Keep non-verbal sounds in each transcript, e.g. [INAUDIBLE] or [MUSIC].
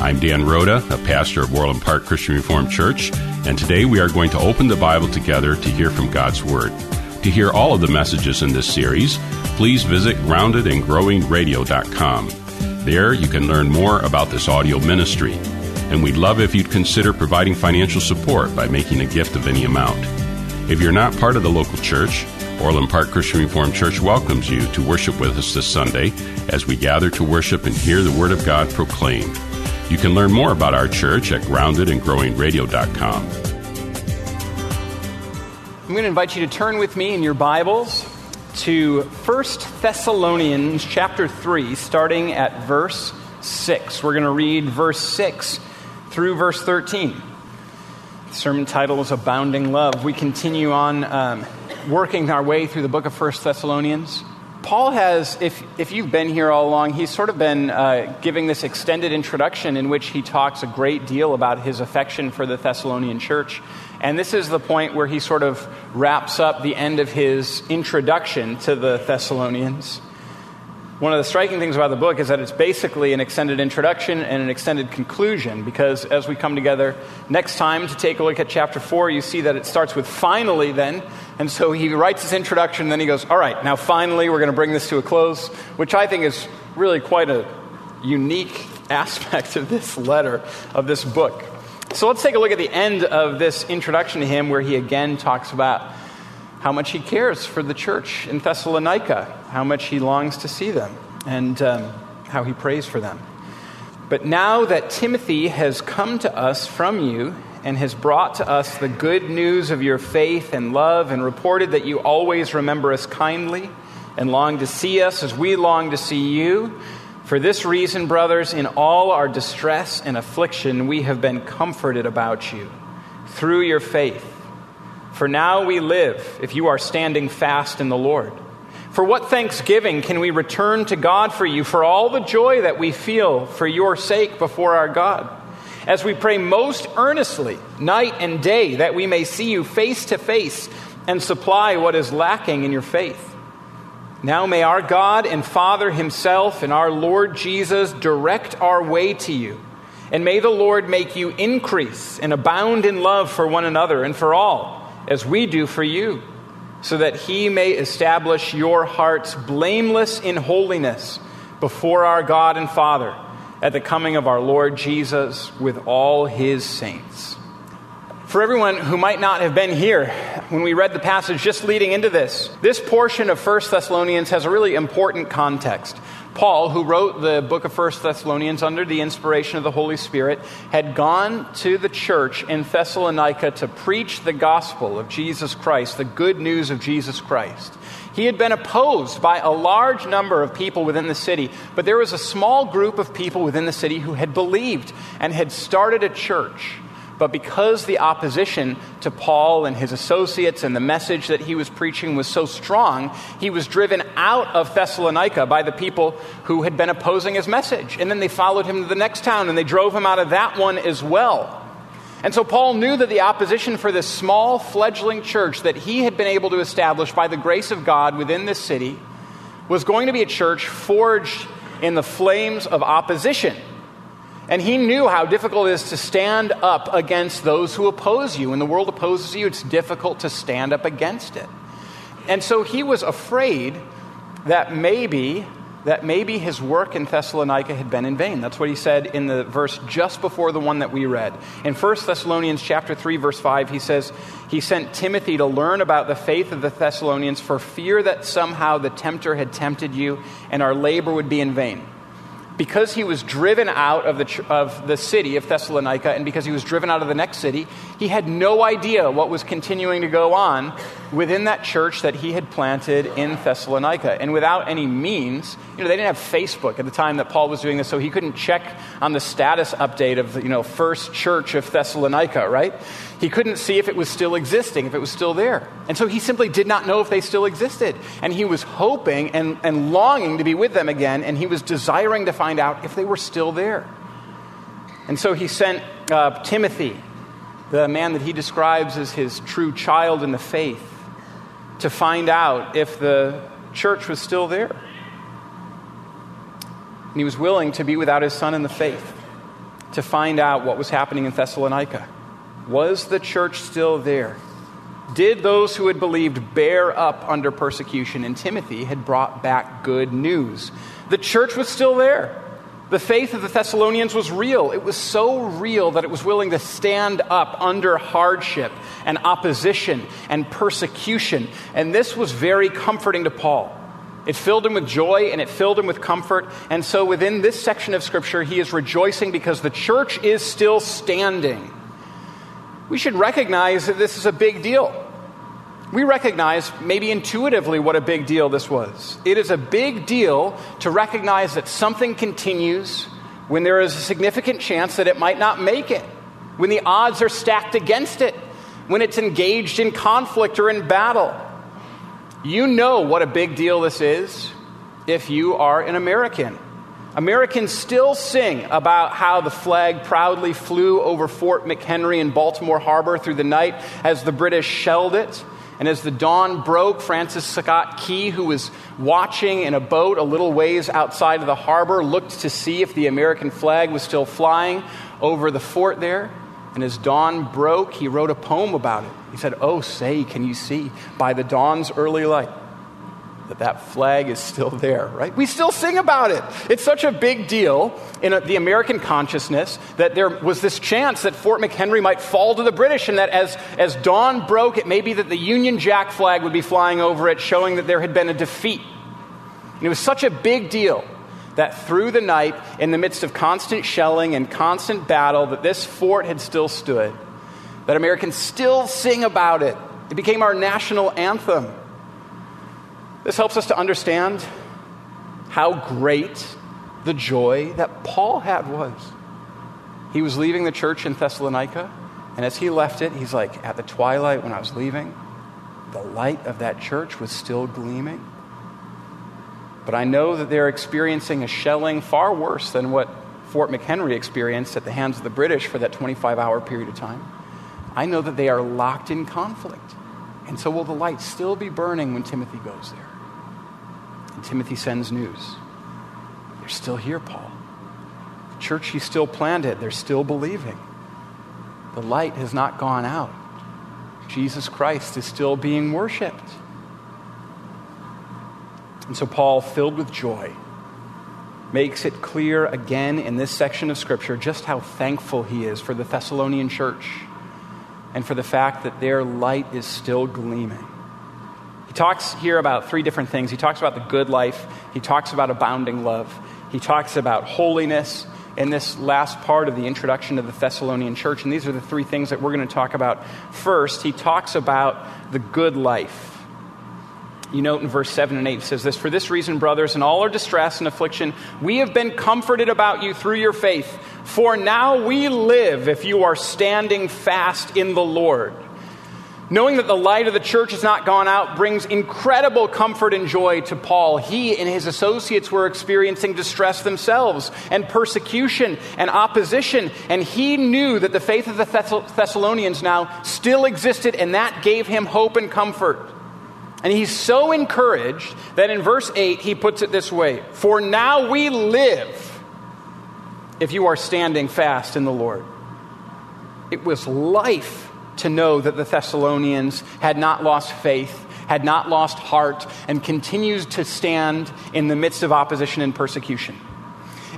I'm Dan Rhoda, a pastor of Orland Park Christian Reformed Church, and today we are going to open the Bible together to hear from God's Word. To hear all of the messages in this series, please visit groundedandgrowingradio.com. There you can learn more about this audio ministry, and we'd love if you'd consider providing financial support by making a gift of any amount. If you're not part of the local church, Orland Park Christian Reformed Church welcomes you to worship with us this Sunday as we gather to worship and hear the Word of God proclaimed. You can learn more about our church at groundedandgrowingradio.com. I'm going to invite you to turn with me in your Bibles to 1 Thessalonians chapter 3, starting at verse 6. We're going to read verse 6 through verse 13. The sermon title is Abounding Love. We continue on um, working our way through the book of 1 Thessalonians. Paul has, if, if you've been here all along, he's sort of been uh, giving this extended introduction in which he talks a great deal about his affection for the Thessalonian church. And this is the point where he sort of wraps up the end of his introduction to the Thessalonians. One of the striking things about the book is that it's basically an extended introduction and an extended conclusion because as we come together next time to take a look at chapter 4, you see that it starts with finally then. And so he writes his introduction, and then he goes, All right, now finally we're going to bring this to a close, which I think is really quite a unique [LAUGHS] aspect of this letter, of this book. So let's take a look at the end of this introduction to him where he again talks about how much he cares for the church in Thessalonica, how much he longs to see them, and um, how he prays for them. But now that Timothy has come to us from you and has brought to us the good news of your faith and love, and reported that you always remember us kindly and long to see us as we long to see you, for this reason, brothers, in all our distress and affliction, we have been comforted about you through your faith. For now we live if you are standing fast in the Lord. For what thanksgiving can we return to God for you for all the joy that we feel for your sake before our God? As we pray most earnestly, night and day, that we may see you face to face and supply what is lacking in your faith. Now may our God and Father Himself and our Lord Jesus direct our way to you. And may the Lord make you increase and abound in love for one another and for all as we do for you, so that he may establish your hearts blameless in holiness before our God and Father at the coming of our Lord Jesus with all his saints. For everyone who might not have been here when we read the passage just leading into this, this portion of 1 Thessalonians has a really important context. Paul, who wrote the book of 1 Thessalonians under the inspiration of the Holy Spirit, had gone to the church in Thessalonica to preach the gospel of Jesus Christ, the good news of Jesus Christ. He had been opposed by a large number of people within the city, but there was a small group of people within the city who had believed and had started a church. But because the opposition to Paul and his associates and the message that he was preaching was so strong, he was driven out of Thessalonica by the people who had been opposing his message. And then they followed him to the next town and they drove him out of that one as well. And so Paul knew that the opposition for this small fledgling church that he had been able to establish by the grace of God within this city was going to be a church forged in the flames of opposition. And he knew how difficult it is to stand up against those who oppose you. When the world opposes you, it's difficult to stand up against it. And so he was afraid that maybe that maybe his work in Thessalonica had been in vain. That's what he said in the verse just before the one that we read. In 1 Thessalonians chapter 3 verse 5 he says he sent Timothy to learn about the faith of the Thessalonians for fear that somehow the tempter had tempted you and our labor would be in vain. Because he was driven out of the, of the city of Thessalonica and because he was driven out of the next city, he had no idea what was continuing to go on within that church that he had planted in Thessalonica. And without any means, you know, they didn't have Facebook at the time that Paul was doing this, so he couldn't check on the status update of you know, first church of Thessalonica, right? He couldn't see if it was still existing, if it was still there. And so he simply did not know if they still existed. And he was hoping and, and longing to be with them again, and he was desiring to find out if they were still there. And so he sent uh, Timothy, the man that he describes as his true child in the faith, to find out if the church was still there. And he was willing to be without his son in the faith to find out what was happening in Thessalonica. Was the church still there? Did those who had believed bear up under persecution? And Timothy had brought back good news. The church was still there. The faith of the Thessalonians was real. It was so real that it was willing to stand up under hardship and opposition and persecution. And this was very comforting to Paul. It filled him with joy and it filled him with comfort. And so within this section of Scripture, he is rejoicing because the church is still standing we should recognize that this is a big deal. We recognize, maybe intuitively, what a big deal this was. It is a big deal to recognize that something continues when there is a significant chance that it might not make it, when the odds are stacked against it, when it's engaged in conflict or in battle. You know what a big deal this is if you are an American. Americans still sing about how the flag proudly flew over Fort McHenry in Baltimore Harbor through the night as the British shelled it. And as the dawn broke, Francis Scott Key, who was watching in a boat a little ways outside of the harbor, looked to see if the American flag was still flying over the fort there. And as dawn broke, he wrote a poem about it. He said, Oh, say, can you see by the dawn's early light? That flag is still there, right? We still sing about it. It's such a big deal in the American consciousness that there was this chance that Fort McHenry might fall to the British, and that as, as dawn broke, it may be that the Union Jack flag would be flying over it, showing that there had been a defeat. And it was such a big deal that through the night, in the midst of constant shelling and constant battle, that this fort had still stood, that Americans still sing about it. It became our national anthem. This helps us to understand how great the joy that Paul had was. He was leaving the church in Thessalonica, and as he left it, he's like, At the twilight when I was leaving, the light of that church was still gleaming. But I know that they're experiencing a shelling far worse than what Fort McHenry experienced at the hands of the British for that 25 hour period of time. I know that they are locked in conflict. And so will the light still be burning when Timothy goes there? Timothy sends news. They're still here, Paul. The church he still planted, they're still believing. The light has not gone out. Jesus Christ is still being worshiped. And so, Paul, filled with joy, makes it clear again in this section of Scripture just how thankful he is for the Thessalonian church and for the fact that their light is still gleaming. He talks here about three different things. He talks about the good life, he talks about abounding love, he talks about holiness in this last part of the introduction to the Thessalonian church. And these are the three things that we're going to talk about. First, he talks about the good life. You note in verse 7 and 8 says this For this reason, brothers, in all our distress and affliction, we have been comforted about you through your faith. For now we live if you are standing fast in the Lord. Knowing that the light of the church has not gone out brings incredible comfort and joy to Paul. He and his associates were experiencing distress themselves and persecution and opposition, and he knew that the faith of the Thessalonians now still existed, and that gave him hope and comfort. And he's so encouraged that in verse 8 he puts it this way For now we live if you are standing fast in the Lord. It was life to know that the Thessalonians had not lost faith, had not lost heart, and continues to stand in the midst of opposition and persecution.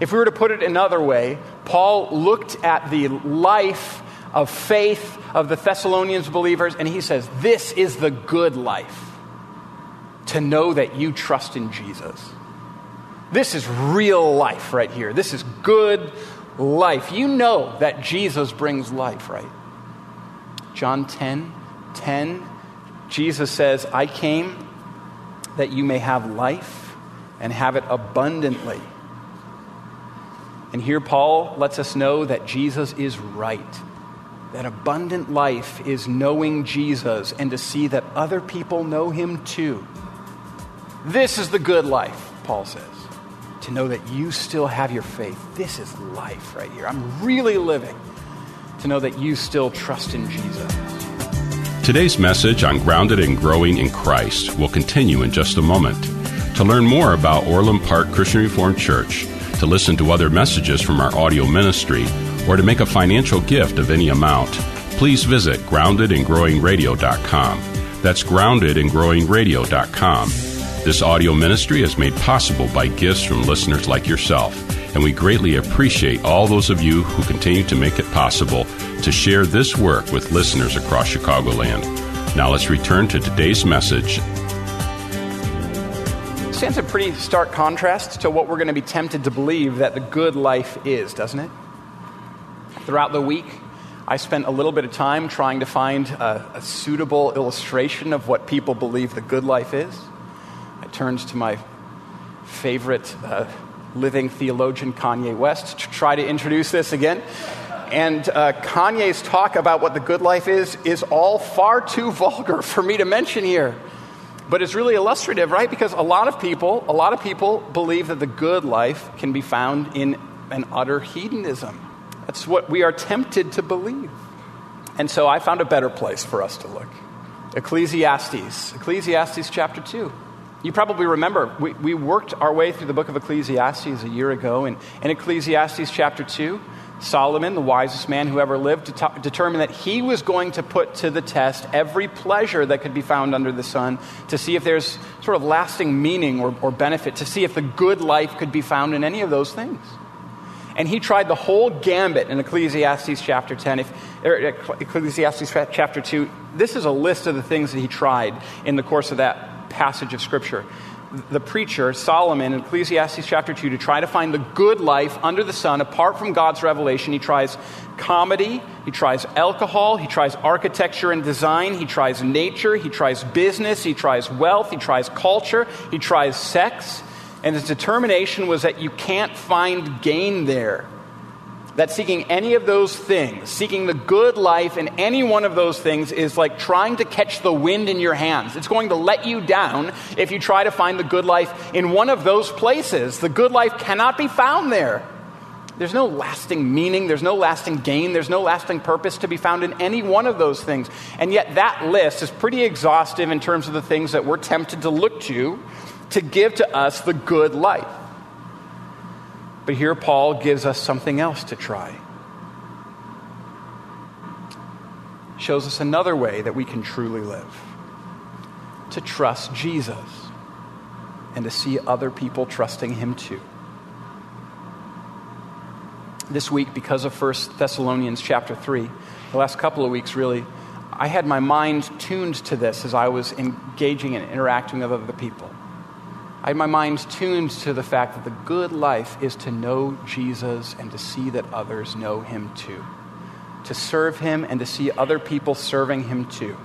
If we were to put it another way, Paul looked at the life of faith of the Thessalonians believers and he says, This is the good life to know that you trust in Jesus. This is real life right here. This is good life. You know that Jesus brings life, right? John 10 10, Jesus says, I came that you may have life and have it abundantly. And here Paul lets us know that Jesus is right. That abundant life is knowing Jesus and to see that other people know him too. This is the good life, Paul says. To know that you still have your faith. This is life right here. I'm really living to know that you still trust in Jesus. Today's message on Grounded and Growing in Christ will continue in just a moment. To learn more about Orland Park Christian Reformed Church, to listen to other messages from our audio ministry, or to make a financial gift of any amount, please visit groundedandgrowingradio.com. That's groundedandgrowingradio.com. This audio ministry is made possible by gifts from listeners like yourself, and we greatly appreciate all those of you who continue to make it possible to share this work with listeners across Chicagoland. Now let's return to today's message stands a pretty stark contrast to what we're going to be tempted to believe that the good life is, doesn't it? Throughout the week, I spent a little bit of time trying to find a, a suitable illustration of what people believe the good life is. I turned to my favorite uh, living theologian, Kanye West, to try to introduce this again. And uh, Kanye's talk about what the good life is is all far too vulgar for me to mention here. But it's really illustrative, right? Because a lot of people, a lot of people believe that the good life can be found in an utter hedonism. That's what we are tempted to believe. And so I found a better place for us to look. Ecclesiastes, Ecclesiastes chapter 2. You probably remember, we, we worked our way through the book of Ecclesiastes a year ago, and in Ecclesiastes chapter 2, Solomon, the wisest man who ever lived, determined that he was going to put to the test every pleasure that could be found under the sun to see if there's sort of lasting meaning or, or benefit, to see if the good life could be found in any of those things. And he tried the whole gambit in Ecclesiastes chapter 10. If, er, Ecclesiastes chapter 2, this is a list of the things that he tried in the course of that passage of Scripture the preacher, Solomon, in Ecclesiastes chapter 2, to try to find the good life under the sun apart from God's revelation. He tries comedy, he tries alcohol, he tries architecture and design, he tries nature, he tries business, he tries wealth, he tries culture, he tries sex. And his determination was that you can't find gain there that seeking any of those things, seeking the good life in any one of those things, is like trying to catch the wind in your hands. It's going to let you down if you try to find the good life in one of those places. The good life cannot be found there. There's no lasting meaning, there's no lasting gain, there's no lasting purpose to be found in any one of those things. And yet, that list is pretty exhaustive in terms of the things that we're tempted to look to to give to us the good life. But here Paul gives us something else to try. Shows us another way that we can truly live to trust Jesus and to see other people trusting him too. This week, because of 1 Thessalonians chapter 3, the last couple of weeks really, I had my mind tuned to this as I was engaging and interacting with other people. I had my mind tuned to the fact that the good life is to know Jesus and to see that others know him too. To serve him and to see other people serving him too.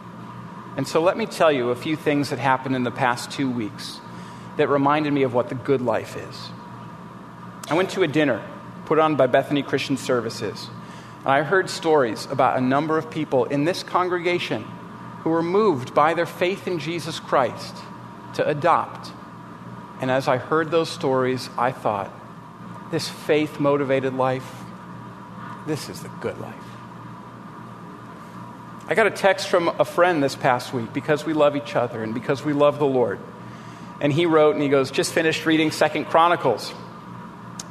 And so let me tell you a few things that happened in the past two weeks that reminded me of what the good life is. I went to a dinner put on by Bethany Christian Services, and I heard stories about a number of people in this congregation who were moved by their faith in Jesus Christ to adopt and as I heard those stories, I thought, this faith motivated life, this is the good life. I got a text from a friend this past week because we love each other and because we love the Lord. And he wrote and he goes, just finished reading Second Chronicles.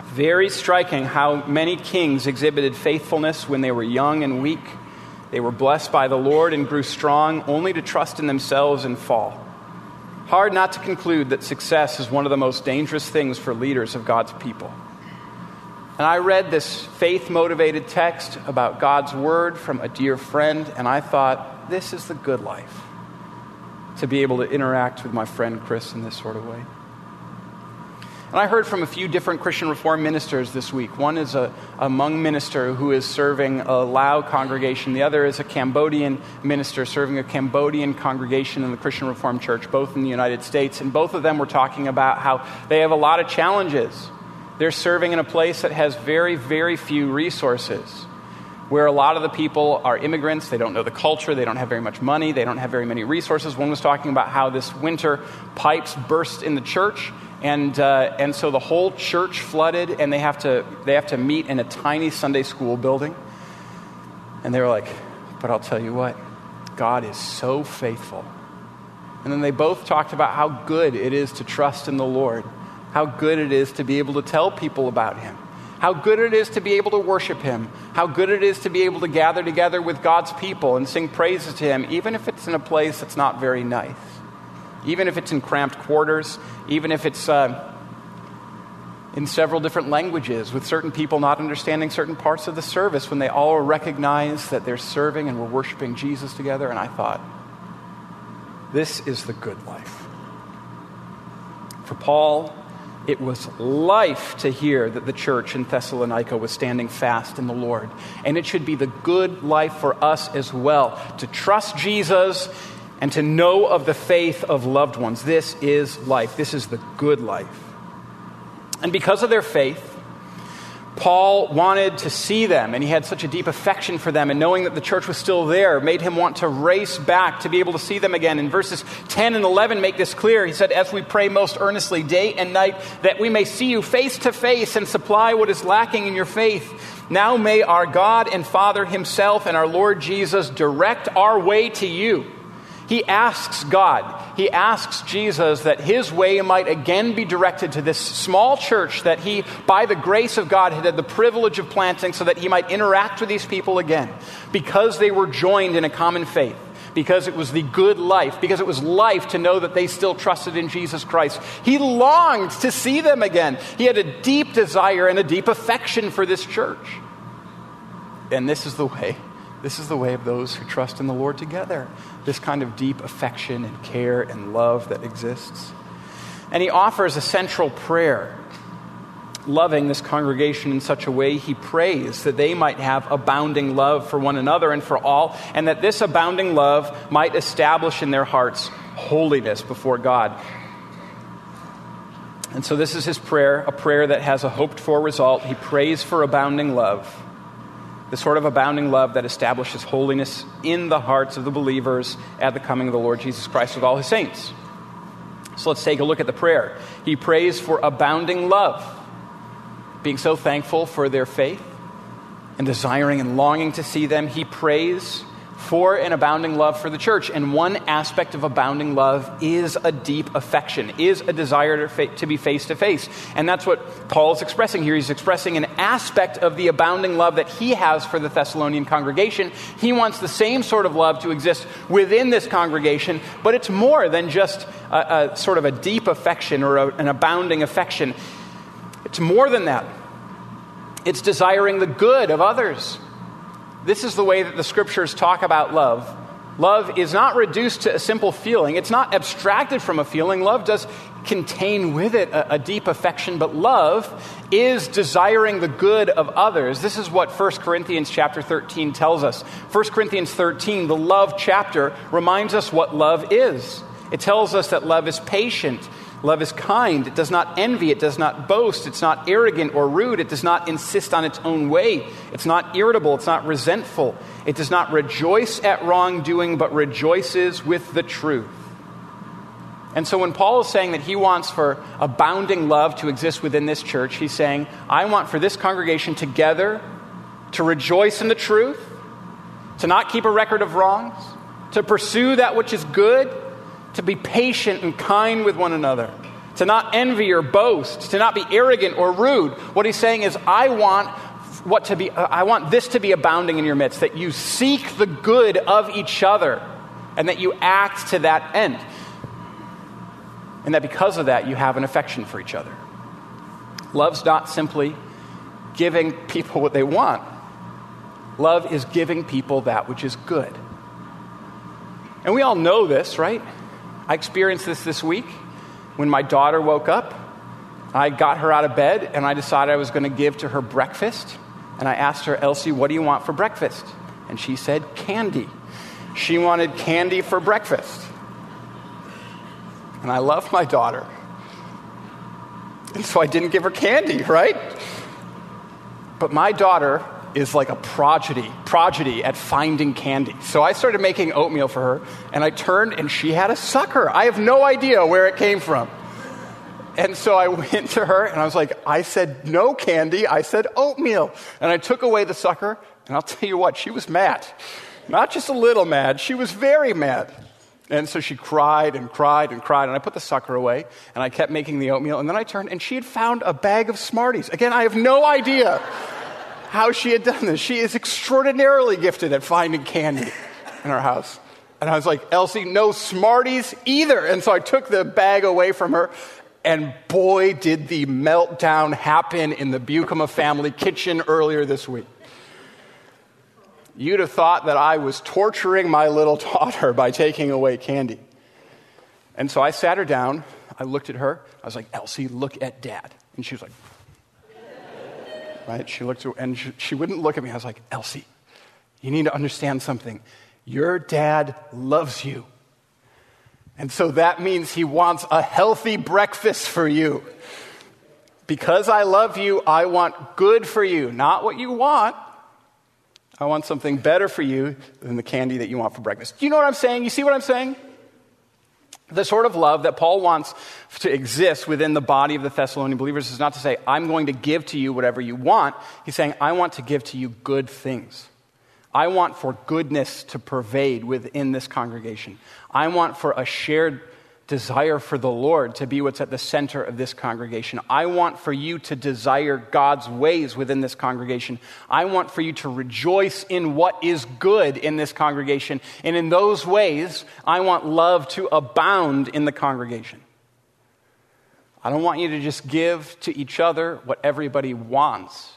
Very striking how many kings exhibited faithfulness when they were young and weak. They were blessed by the Lord and grew strong only to trust in themselves and fall. Hard not to conclude that success is one of the most dangerous things for leaders of God's people. And I read this faith motivated text about God's word from a dear friend, and I thought, this is the good life to be able to interact with my friend Chris in this sort of way. And I heard from a few different Christian Reformed ministers this week. One is a, a Hmong minister who is serving a Lao congregation, the other is a Cambodian minister serving a Cambodian congregation in the Christian Reformed Church, both in the United States. And both of them were talking about how they have a lot of challenges. They're serving in a place that has very, very few resources where a lot of the people are immigrants. They don't know the culture. They don't have very much money. They don't have very many resources. One was talking about how this winter pipes burst in the church and, uh, and so the whole church flooded, and they have, to, they have to meet in a tiny Sunday school building. And they were like, But I'll tell you what, God is so faithful. And then they both talked about how good it is to trust in the Lord, how good it is to be able to tell people about Him, how good it is to be able to worship Him, how good it is to be able to gather together with God's people and sing praises to Him, even if it's in a place that's not very nice even if it's in cramped quarters, even if it's uh, in several different languages, with certain people not understanding certain parts of the service, when they all recognize that they're serving and we're worshiping Jesus together. And I thought, this is the good life. For Paul, it was life to hear that the church in Thessalonica was standing fast in the Lord. And it should be the good life for us as well to trust Jesus and to know of the faith of loved ones. This is life. This is the good life. And because of their faith, Paul wanted to see them, and he had such a deep affection for them, and knowing that the church was still there made him want to race back to be able to see them again. And verses 10 and 11 make this clear. He said, As we pray most earnestly, day and night, that we may see you face to face and supply what is lacking in your faith. Now may our God and Father Himself and our Lord Jesus direct our way to you he asks God, he asks Jesus that his way might again be directed to this small church that he, by the grace of God, had had the privilege of planting so that he might interact with these people again because they were joined in a common faith because it was the good life, because it was life to know that they still trusted in Jesus Christ. He longed to see them again. He had a deep desire and a deep affection for this church. And this is the way this is the way of those who trust in the Lord together. This kind of deep affection and care and love that exists. And he offers a central prayer, loving this congregation in such a way he prays that they might have abounding love for one another and for all, and that this abounding love might establish in their hearts holiness before God. And so, this is his prayer, a prayer that has a hoped for result. He prays for abounding love the sort of abounding love that establishes holiness in the hearts of the believers at the coming of the Lord Jesus Christ with all his saints. So let's take a look at the prayer. He prays for abounding love, being so thankful for their faith and desiring and longing to see them. He prays for an abounding love for the church. And one aspect of abounding love is a deep affection, is a desire to, be face to face. And that's what Paul is expressing here. He's expressing an aspect of the abounding love that he has for the Thessalonian congregation. He wants the same sort of love to exist within this congregation, but it's more than just a, a sort of a deep affection or a, an abounding affection. It's more than that. It's desiring the good of others. This is the way that the scriptures talk about love. Love is not reduced to a simple feeling, it's not abstracted from a feeling. Love does contain with it a, a, deep affection, but love is desiring the good of others. This is what 1 Corinthians chapter 13 tells us. 1 Corinthians 13, the love chapter, reminds us what love is. It tells us that love is patient, Love is kind. It does not envy. It does not boast. It's not arrogant or rude. It does not insist on its own way. It's not irritable. It's not resentful. It does not rejoice at wrongdoing, but rejoices with the truth. And so when Paul is saying that he wants for abounding love to exist within this church, he's saying, I want for this congregation together to rejoice in the truth, to not keep a record of wrongs, to pursue that which is good to be patient and kind with one another, to not envy or boast, to not be arrogant or rude. What he's saying is, I want what to be uh, I want this to be abounding in your midst that you seek the good of each other and that you act to that end. And that because of that you have an affection for each other. Love's not simply giving people what they want. Love is giving people that which is good. And we all know this, right? I experienced this this week when my daughter woke up I got her out of bed and I decided I was going to give to her breakfast. And I asked her, Elsie, what do you want for breakfast? And she said, candy. She wanted candy for breakfast. And I love my daughter. And so I didn't give her candy, right? But my daughter is like a prodigy, prodigy at finding candy. So I started making oatmeal for her, and I turned and she had a sucker. I have no idea where it came from. And so I [LAUGHS] went to her and I was like, I said no candy, I said oatmeal. And I took away the sucker, and I'll [LAUGHS] tell you what, she was mad. Not just a little mad, she was very mad. And so she cried and cried and cried, and I put the sucker away, and I kept making the oatmeal, and then I turned, and she had found a bag of Smarties. Again, I have no idea how she had done this. She is extraordinarily gifted at finding candy in our house. And I was like, Elsie, no Smarties either. And so I took the bag away from her, and boy, did the meltdown happen in the Buikema family kitchen earlier this week. You'd have thought that I was torturing my little [LAUGHS] daughter by taking away candy. And so I sat her down. I looked at her. I was like, Elsie, look at dad. And she was like, right? She looked, and she, she wouldn't look at me. I was like, Elsie, you need to understand something. Your dad loves you. And so that means he wants a healthy breakfast for you. Because I love you, I want good for you, not what you want, I want something better for you than the candy that you want for breakfast. Do you know what I'm saying? You see what I'm saying? The sort of love that Paul wants to exist within the body of the Thessalonian believers is not to say, I'm going to give to you whatever you want. He's saying, I want to give to you good things. I want for goodness to pervade within this congregation. I want for a shared desire for the Lord to be what's at the center of this congregation. I want for you to desire God's ways within this congregation. I want for you to rejoice in what is good in this congregation. And in those ways, I want love to abound in the congregation. I don't want you to just give to each other what everybody wants.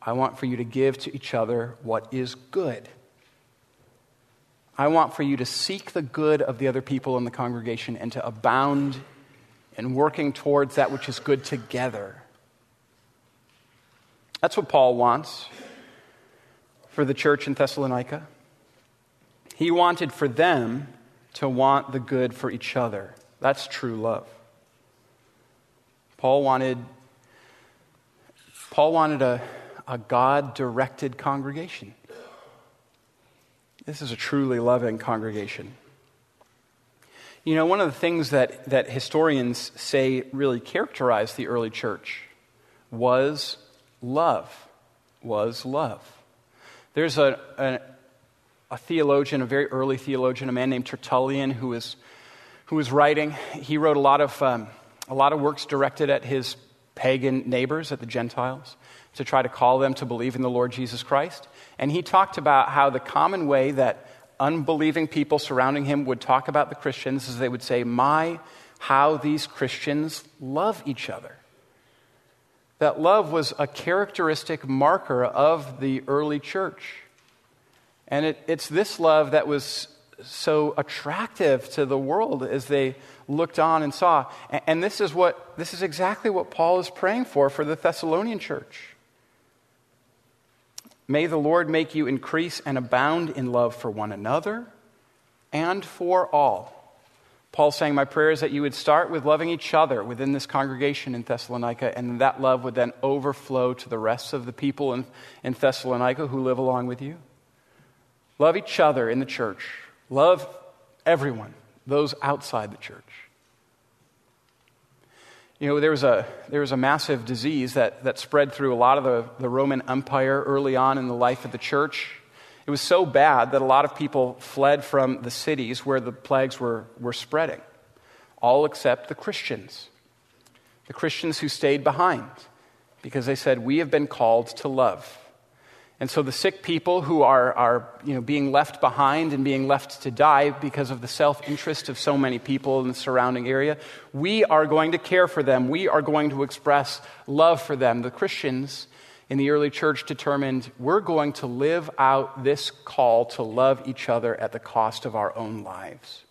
I want for you to give to each other what is good. I want for you to seek the good of the other people in the congregation and to abound in working towards that which is good together. That's what Paul wants for the church in Thessalonica. He wanted for them to want the good for each other. That's true love. Paul wanted Paul wanted a, a God directed congregation. This is a truly loving congregation. You know, one of the things that, that historians say really characterized the early church was love. Was love. There's a, a, a, theologian, a very early theologian, a man named Tertullian, who was, who was writing. He wrote a lot, of, um, a lot of works directed at his pagan neighbors, at the Gentiles, to try to call them to believe in the Lord Jesus Christ. And he talked about how the common way that unbelieving people surrounding him would talk about the Christians is they would say, My, how these Christians love each other. That love was a characteristic marker of the early church. And it, it's this love that was so attractive to the world as they looked on and saw. And, and this is what this is exactly what Paul is praying for for the Thessalonian church. May the Lord make you increase and abound in love for one another and for all. Paul saying, My prayer is that you would start with loving each other within this congregation in Thessalonica, and that love would then overflow to the rest of the people in, in Thessalonica who live along with you. Love each other in the church. Love everyone, those outside the church. You know, there was a, there was a massive disease that, that spread through a lot of the, the Roman Empire early on in the life of the church. It was so bad that a lot of people fled from the cities where the plagues were, were spreading, all except the Christians. The Christians who stayed behind because they said, We have been called to love. And so the sick people who are, are you know, being left behind and being left to die because of the self interest of so many people in the surrounding area, we are going to care for them. We are going to express love for them. The Christians in the early church determined we're going to live out this call to love each other at the cost of our own lives.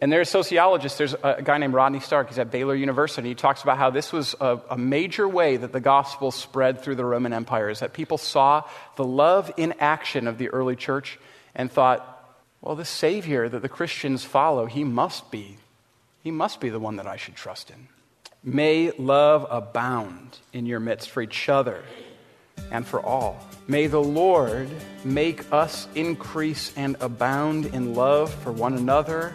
And there's sociologists. There's a guy named Rodney Stark. He's at Baylor University. He talks about how this was a, a, major way that the gospel spread through the Roman Empire, is that people saw the love in action of the early church and thought, well, this Savior that the Christians follow, he must be. He must be the one that I should trust in. May love abound in your midst for each other and for all. May the Lord make us increase and abound in love for one another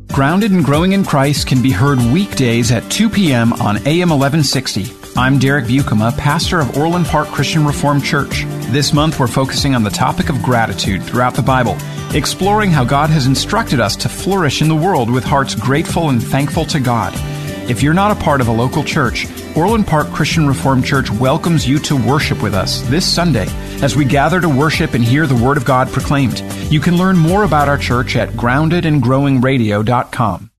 Grounded and Growing in Christ can be heard weekdays at 2 p.m. on AM 1160. I'm Derek Buikema, pastor of Orland Park Christian Reformed Church. This month we're focusing on the topic of gratitude throughout the Bible, exploring how God has instructed us to flourish in the world with hearts grateful and thankful to God. If you're not a part of a local church, Orland Park Christian Reformed Church welcomes you to worship with us this Sunday as we gather to worship and hear the Word of God proclaimed. You can learn more about our church at groundedandgrowingradio.com.